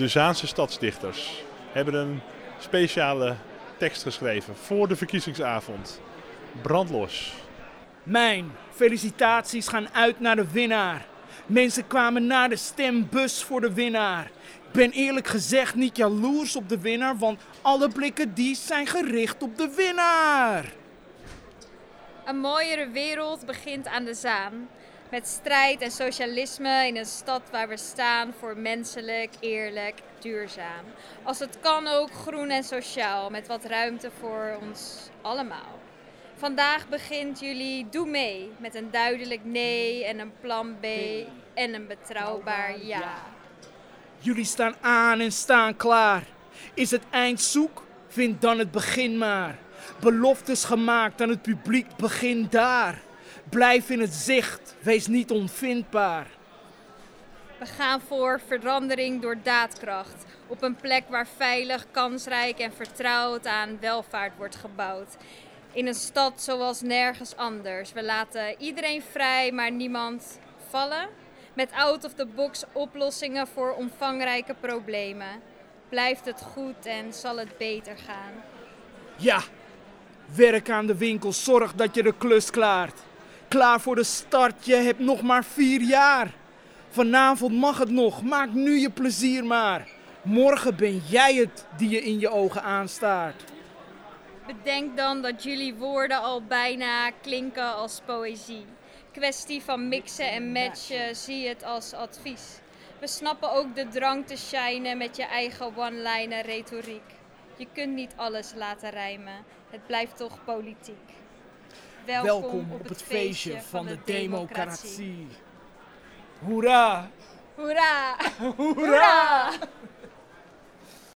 De Zaanse stadsdichters hebben een speciale tekst geschreven voor de verkiezingsavond. Brandlos. Mijn felicitaties gaan uit naar de winnaar. Mensen kwamen naar de stembus voor de winnaar. Ik ben eerlijk gezegd niet jaloers op de winnaar, want alle blikken die zijn gericht op de winnaar. Een mooiere wereld begint aan de Zaan. Met strijd en socialisme in een stad waar we staan voor menselijk, eerlijk, duurzaam. Als het kan ook groen en sociaal, met wat ruimte voor ons allemaal. Vandaag begint jullie Doe mee met een duidelijk nee en een plan B en een betrouwbaar ja. Jullie staan aan en staan klaar. Is het eind zoek? Vind dan het begin maar. Beloftes gemaakt aan het publiek, begin daar. Blijf in het zicht, wees niet onvindbaar. We gaan voor verandering door daadkracht. Op een plek waar veilig, kansrijk en vertrouwd aan welvaart wordt gebouwd. In een stad zoals nergens anders. We laten iedereen vrij, maar niemand vallen. Met out-of-the-box oplossingen voor omvangrijke problemen. Blijft het goed en zal het beter gaan. Ja, werk aan de winkel, zorg dat je de klus klaart. Klaar voor de start, je hebt nog maar vier jaar. Vanavond mag het nog, maak nu je plezier maar. Morgen ben jij het die je in je ogen aanstaart. Bedenk dan dat jullie woorden al bijna klinken als poëzie. Kwestie van mixen en matchen, zie het als advies. We snappen ook de drang te shinen met je eigen one-liner retoriek. Je kunt niet alles laten rijmen, het blijft toch politiek. Welkom, op, het feestje van de democratie. Hoera! Hoera! Hoera!